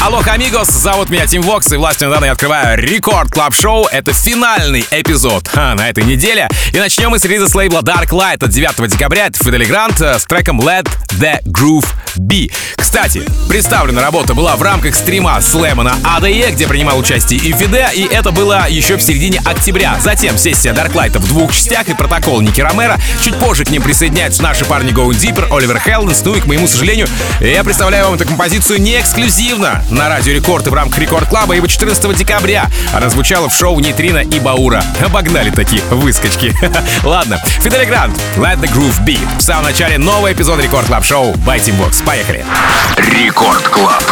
Алло, amigos, зовут меня Тим Вокс, и властью недавно я открываю Record Club Show. Это финальный эпизод а, на этой неделе. И начнем мы с релиза с лейбла Dark Light от 9 декабря. Это Fedde Le Grand э, с треком Let the Groove Be. Кстати, представлена работа была в рамках стрима SLAM а на ADE, где принимал участие и Fedde, и это было еще в середине октября. Затем сессия Dark Light в двух частях и протокол Ники Ромеро. Чуть позже к ним присоединяются наши парни Going Deeper, Оливер Хелденс, ну и, к моему сожалению, я представляю вам эту композицию не эксклюзивно на Радио Рекорд в рамках Record Club а, ибо 14 декабря она звучала в шоу Нитрина и Баура. Обогнали такие выскочки. Ладно, Fedde Le Grand, Let the Groove Be. В самом начале новый эпизод Record Club Show by Tim Vox. Поехали. Record Club.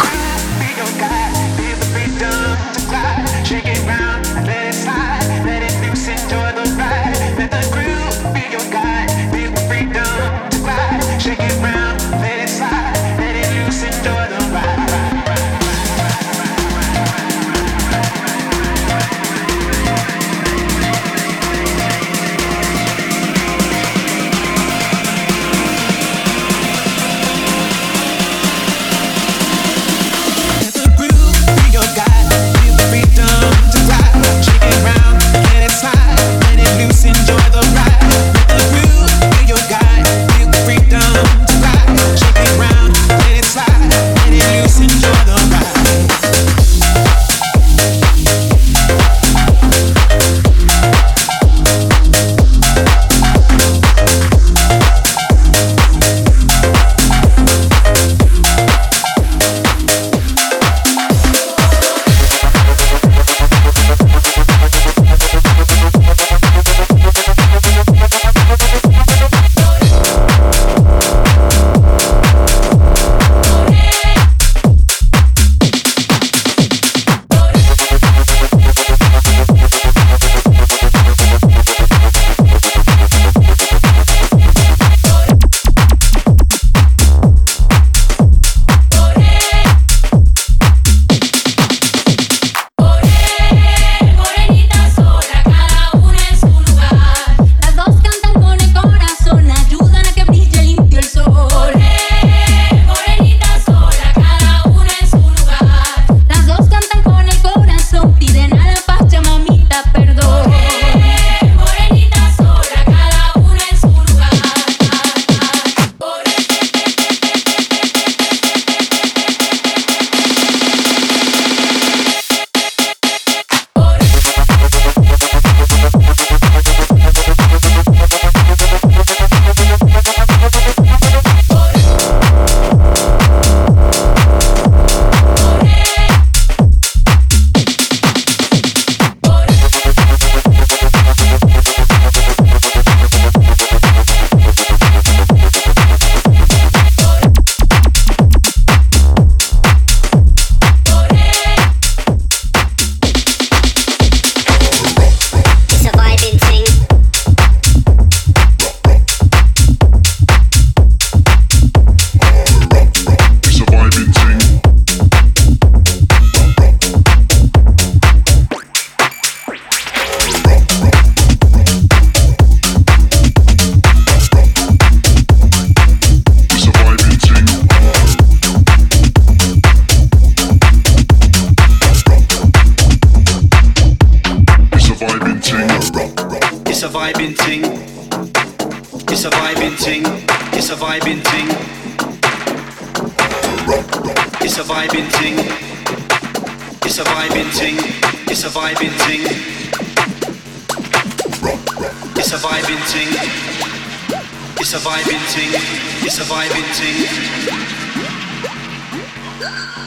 it's a vibing thing.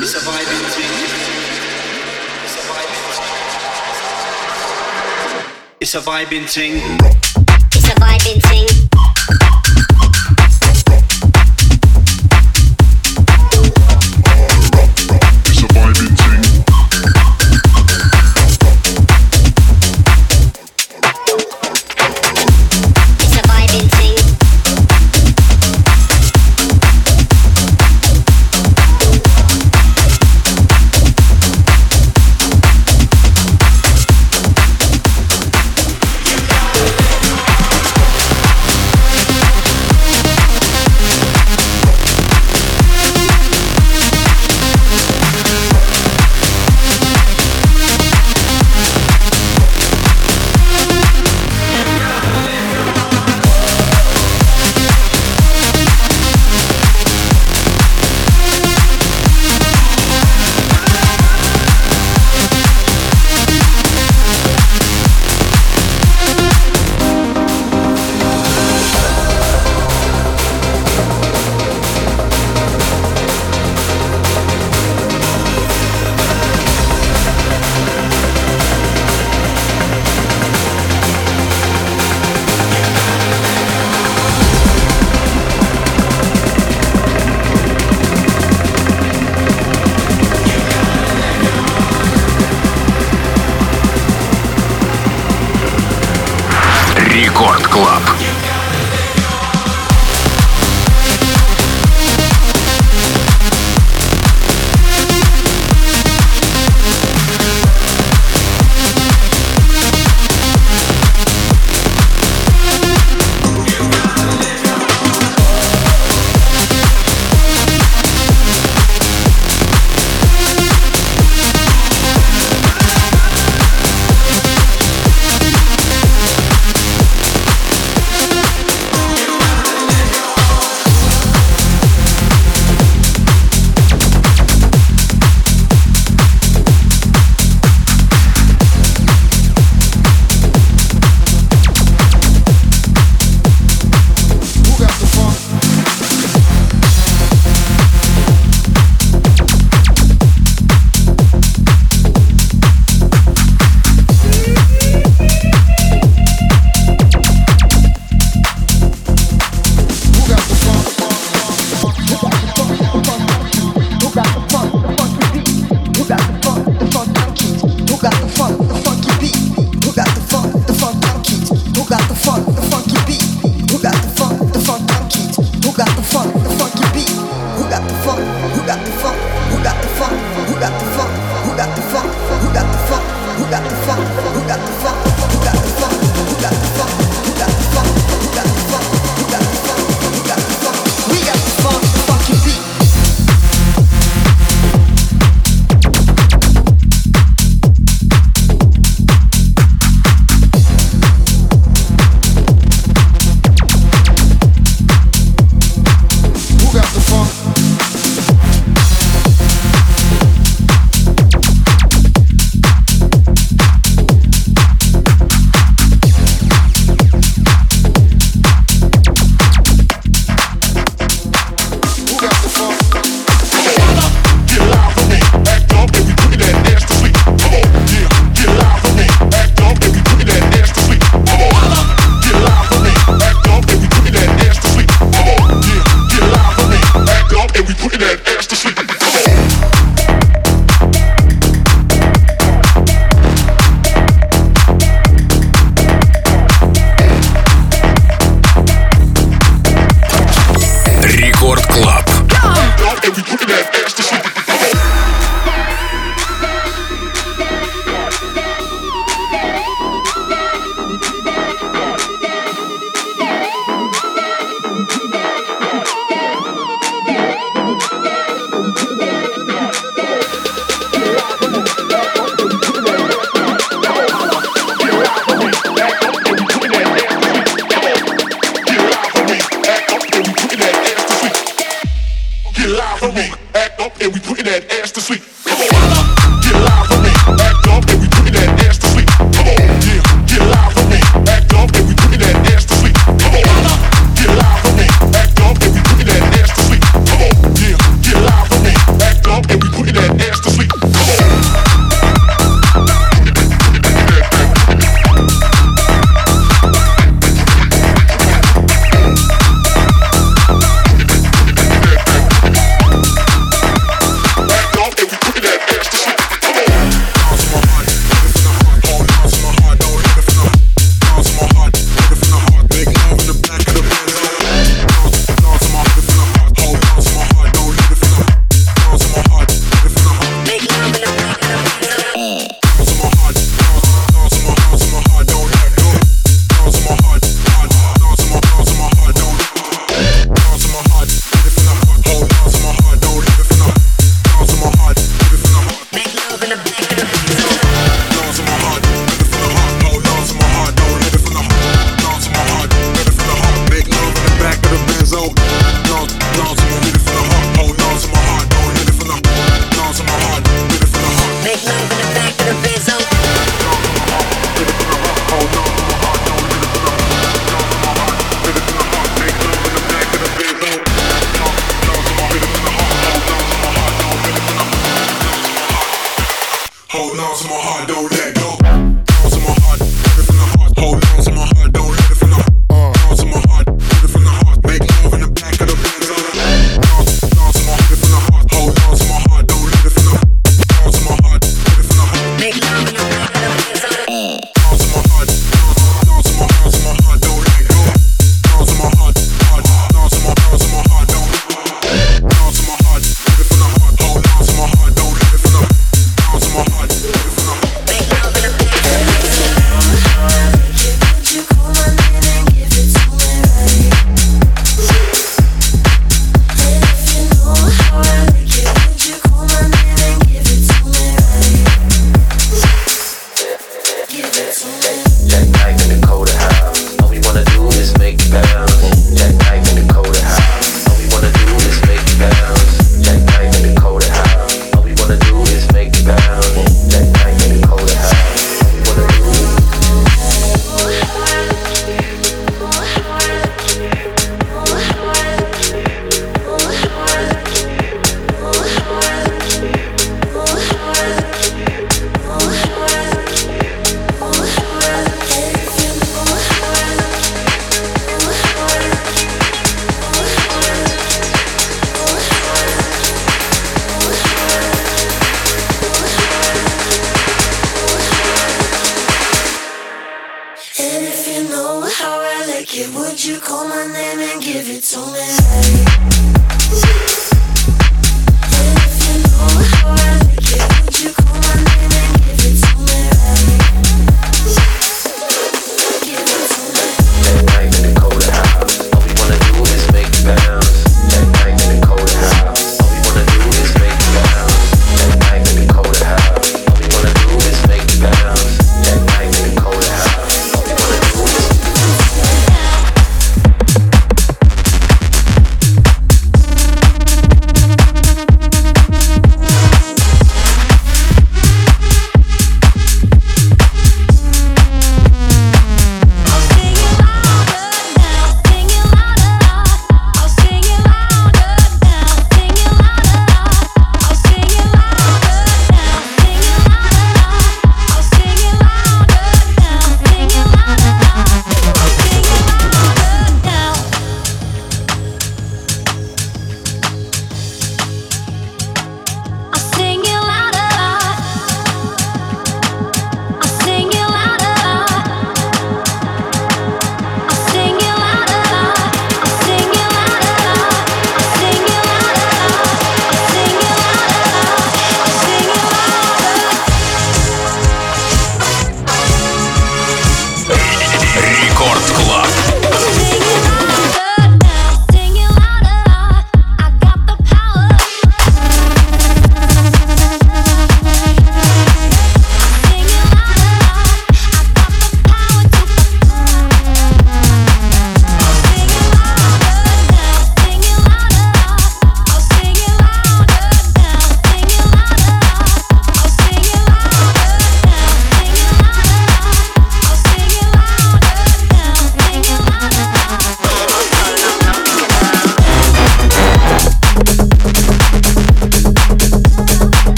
it's a vibing thing. it's a vibing into, it's a vibing into, it's a.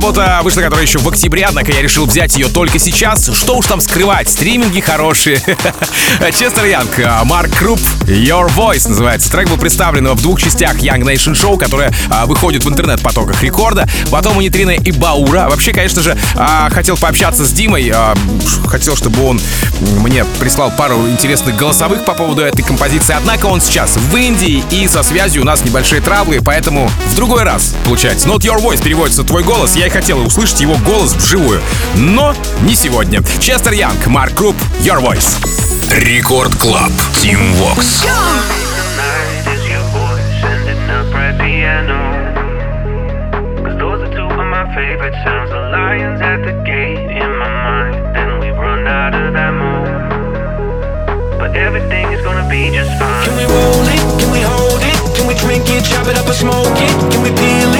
работа вышла, которая еще в октябре, однако я решил взять ее только сейчас. Что уж там скрывать, стриминги хорошие. Честер Янг, а, Марк Круп, Your Voice называется. Трек был представлен в двух частях Young Nation Show, которая а, выходит в интернет-потоках рекорда. Потом у Нитрина и Баура. Вообще, конечно же, а, хотел пообщаться с Димой. Хотел, чтобы он мне прислал пару интересных голосовых по поводу этой композиции. Однако он сейчас в Индии, и со связью у нас небольшие траблы, поэтому в другой раз, получается. Not Your Voice переводится «твой голос». Я и хотел услышать его голос вживую. Но не сегодня. Честер Янг, Марк Круп, Your Voice. Рекорд Клаб, Тим Вокс. favorite sounds, the lions at the gate in my mind. Then we run out of that mood. But everything is gonna be just fine. Can we roll it? Can we hold it? Can we drink it, chop it up and smoke it? Can we peel it?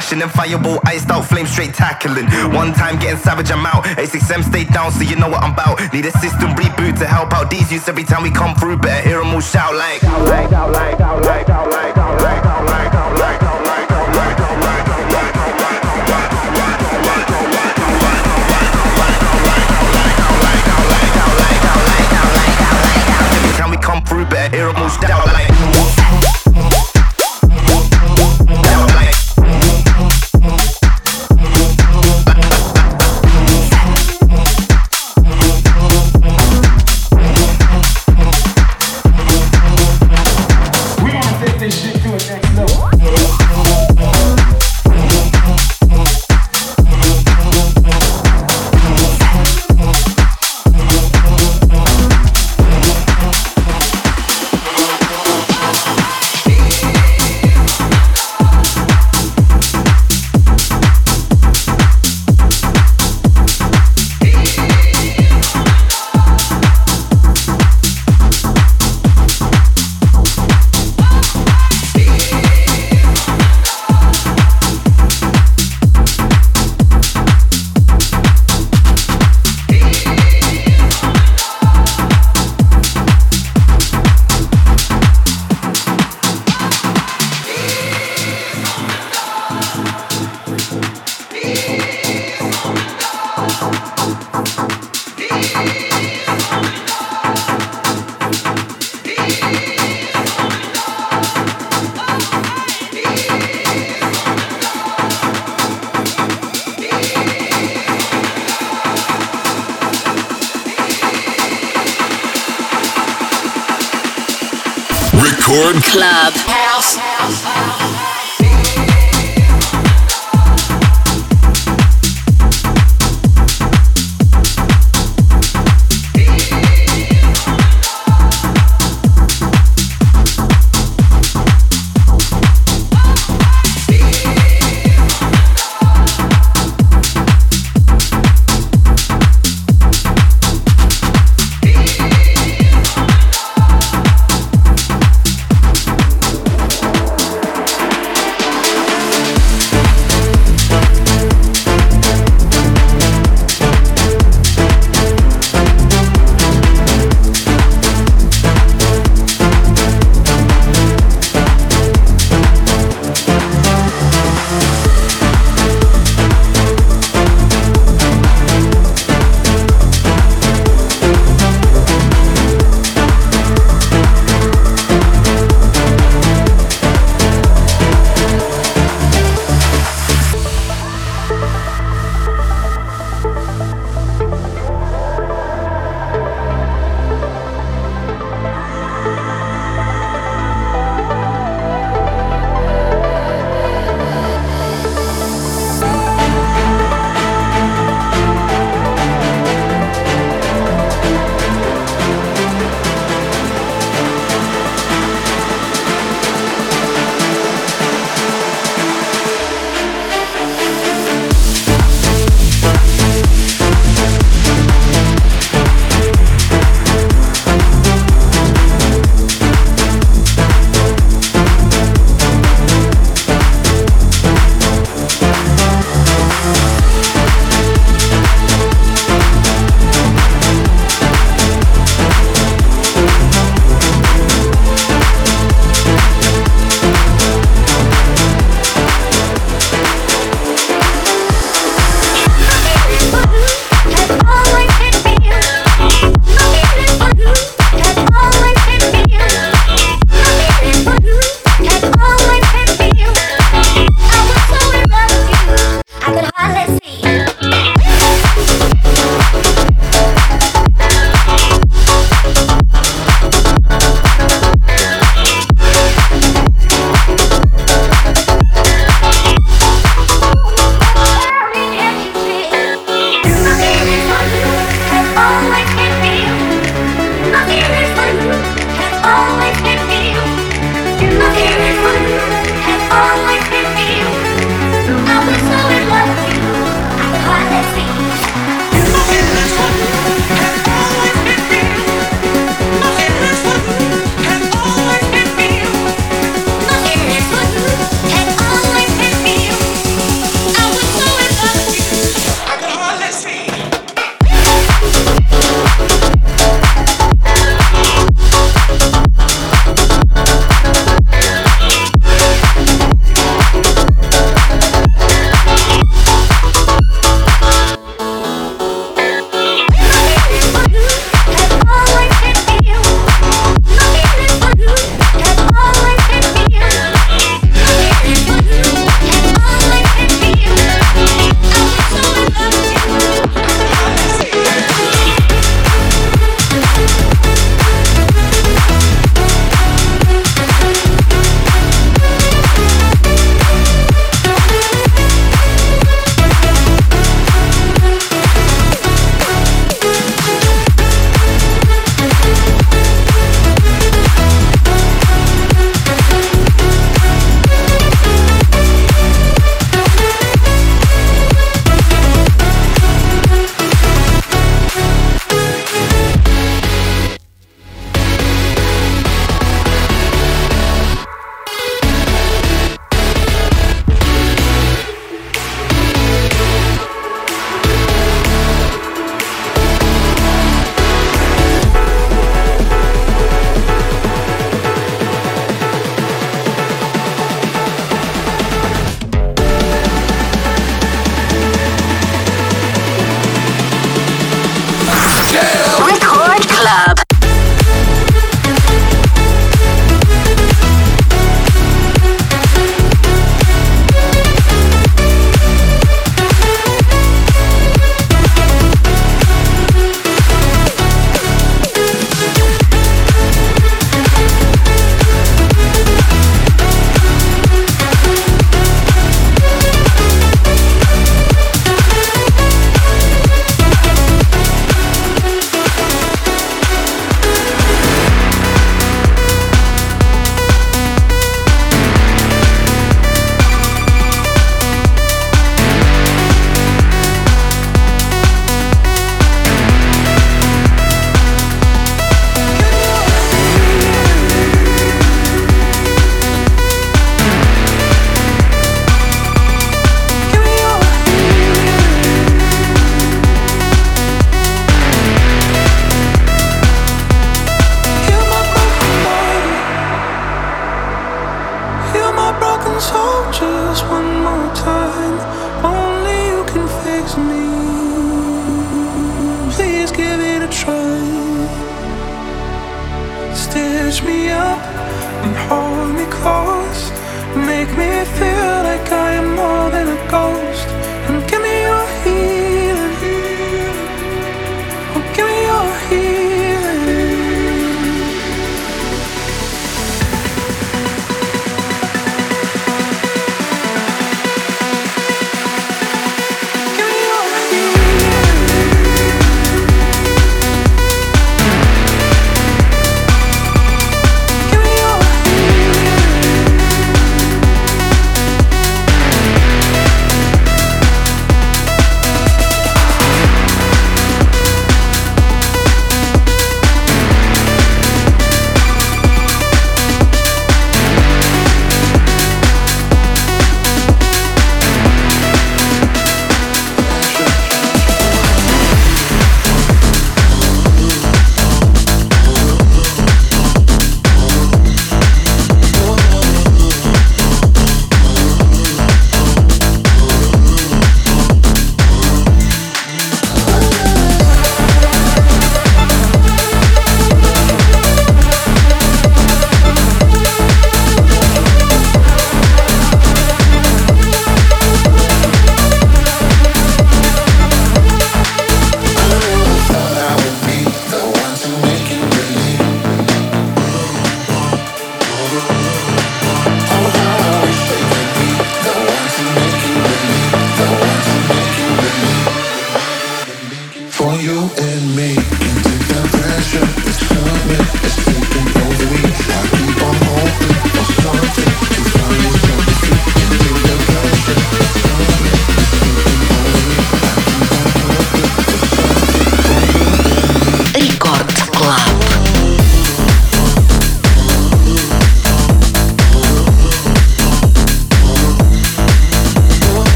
Crashing? And fireball, iced out, flame straight tackling. One time getting savage, I'm out. A6M stay down, so you know what I'm about. Need a system reboot to help out these youths every time we come through. Better hear them all shout like. Shout like, shout like, shout like, shout like,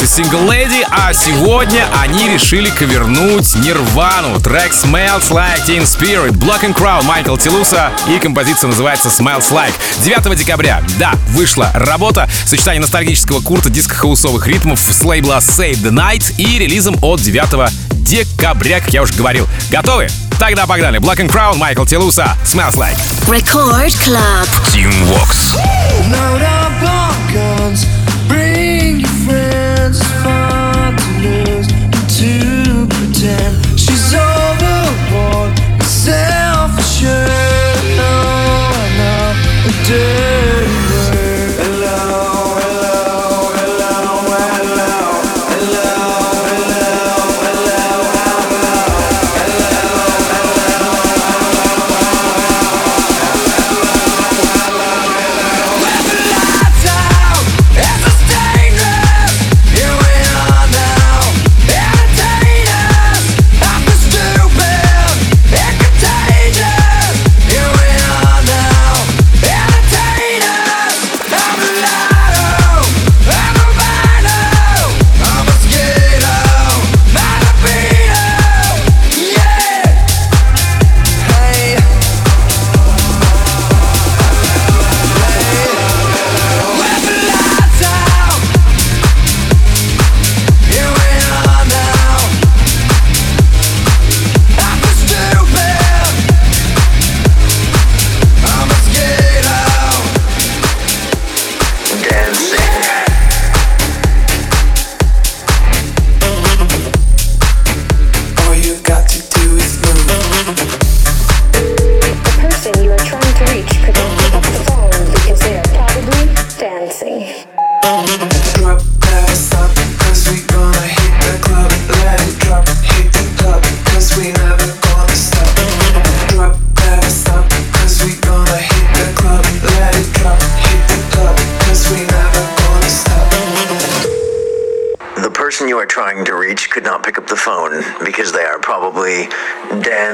назывался Single Lady, а сегодня они решили ковернуть Нирвану. Трек Smells Like Teen Spirit, Black and Crow Майкл Телуса и композиция называется Smells Like. 9 декабря, да, вышла работа, сочетание ностальгического курта диско-хаусовых ритмов с лейбла Save the Night и релизом от 9 декабря, как я уже говорил. Готовы? Тогда погнали. Black and Crown, Майкл Телуса, Smells Like. Record Club. Team Vox. No.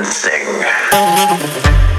dancing.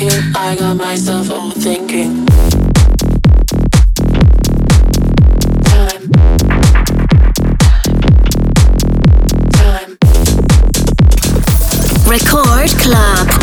here, I got myself overthinking. thinking. Record Club.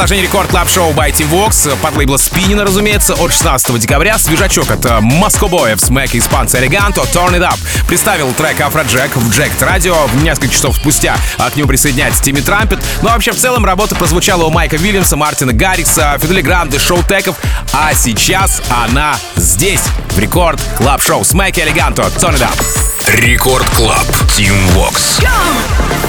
Продолжение рекорд клаб шоу by Team Vox под лейбла Спинина, разумеется, от 16 декабря. Свежачок от Moscow Boy в смеке испанца Элеганто Turn It Up представил трек Афроджек в Jacked Radio. Несколько часов спустя к нему присоединяется Тимми Трампет. Ну а вообще в целом работа прозвучала у Майка Вильямса, Мартина Гаррикса, Фидели Гранды, Шоу Теков. А сейчас она здесь, в рекорд клаб шоу Смеки Элеганто Turn It Up. Рекорд Клаб Team Vox. Go!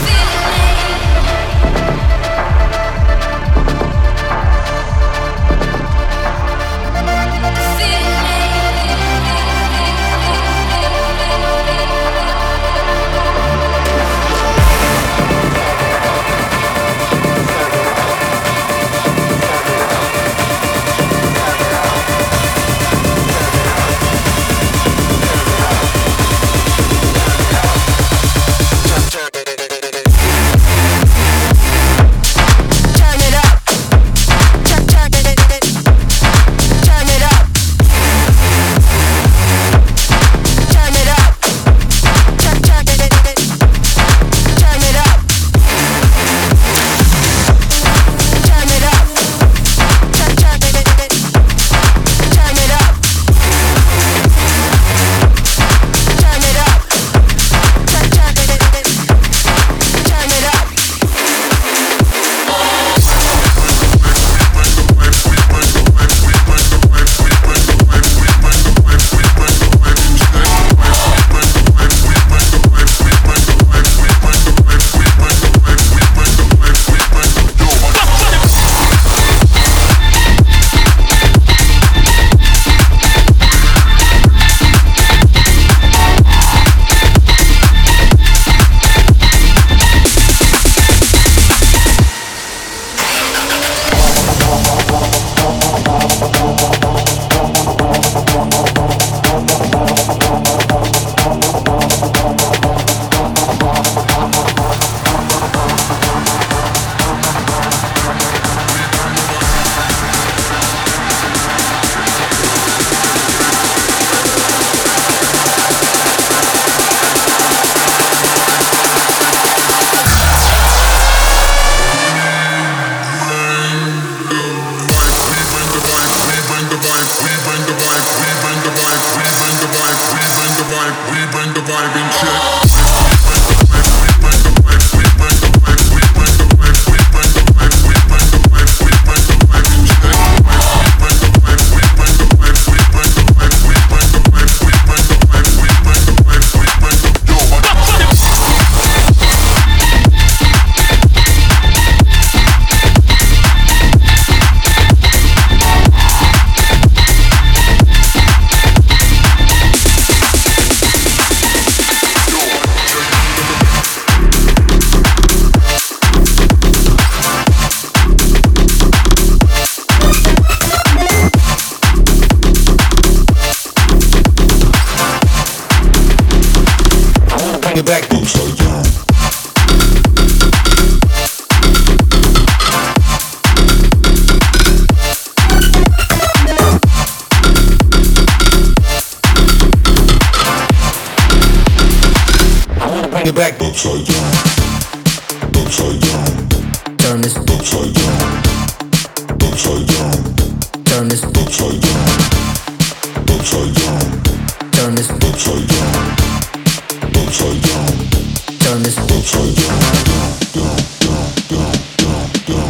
Turn this down. down, down, down, down, down, down,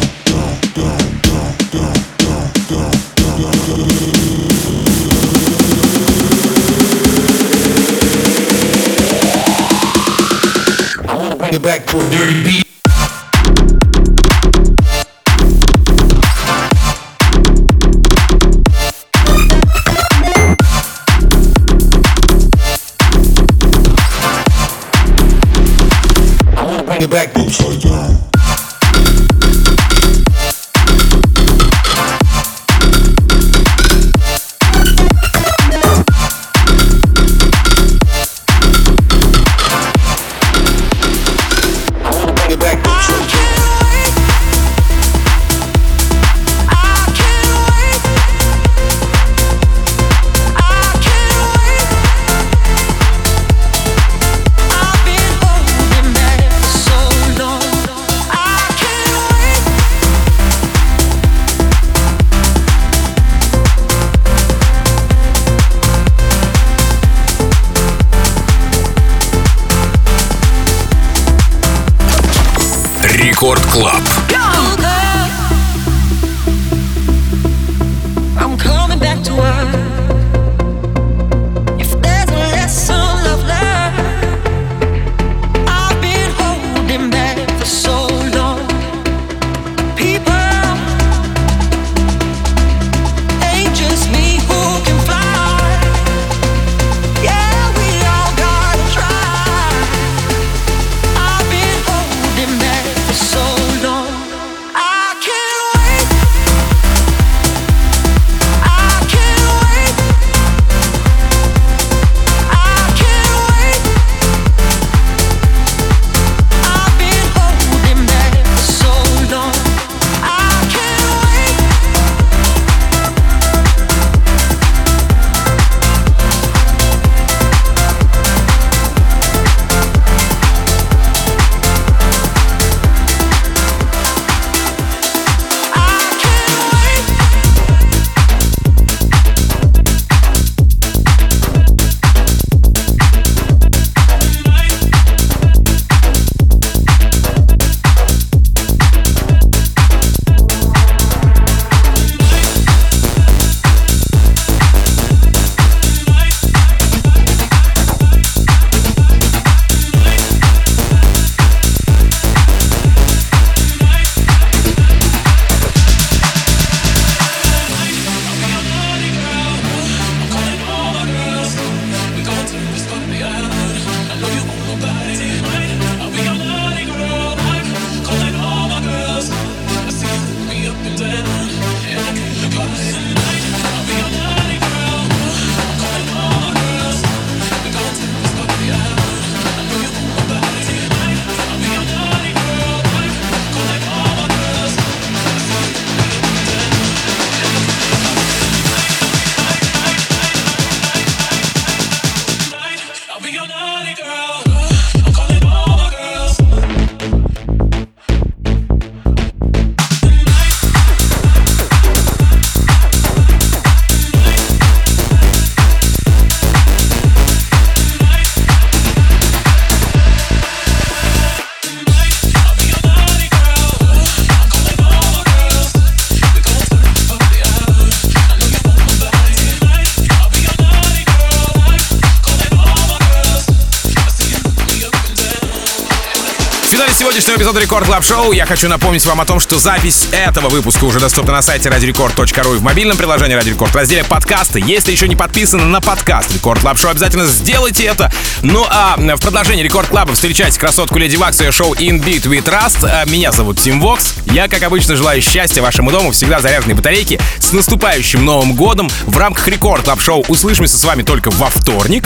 down, down, down, down. I wanna bring it back to a dirty beat. Upside boots. Сегодняшнего эпизода Record Club Show я хочу напомнить вам о том, что запись этого выпуска уже доступна на сайте radiorecord.ru и в мобильном приложении Радио Рекорд в разделе подкасты. Если еще не подписаны на подкаст Record Club Show, обязательно сделайте это. Ну а в продолжении Record Club а встречайте красотку Lady Waks и шоу In Beat We Trust. А, Меня зовут Тим Вокс. Я, как обычно, желаю счастья вашему дому, всегда заряженной батарейки. С наступающим Новым Годом! В рамках Record Club Show услышимся с вами только во вторник.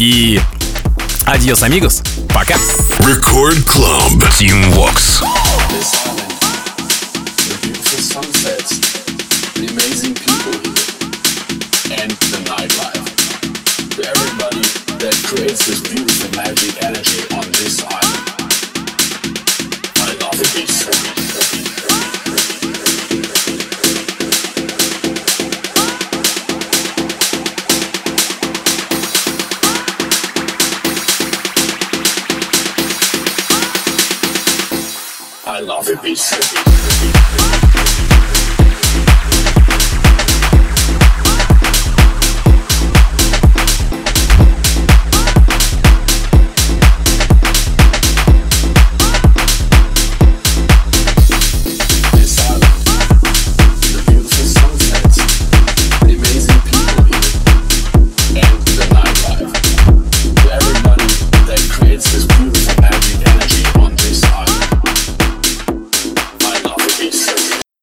И Адьос, амигос. Пока. Рекорд Клаб. Team Vox. this island, the beautiful sunsets, the amazing people here, and the nightlife. To everybody that creates this beautiful magic energy on this island. Love it, beach.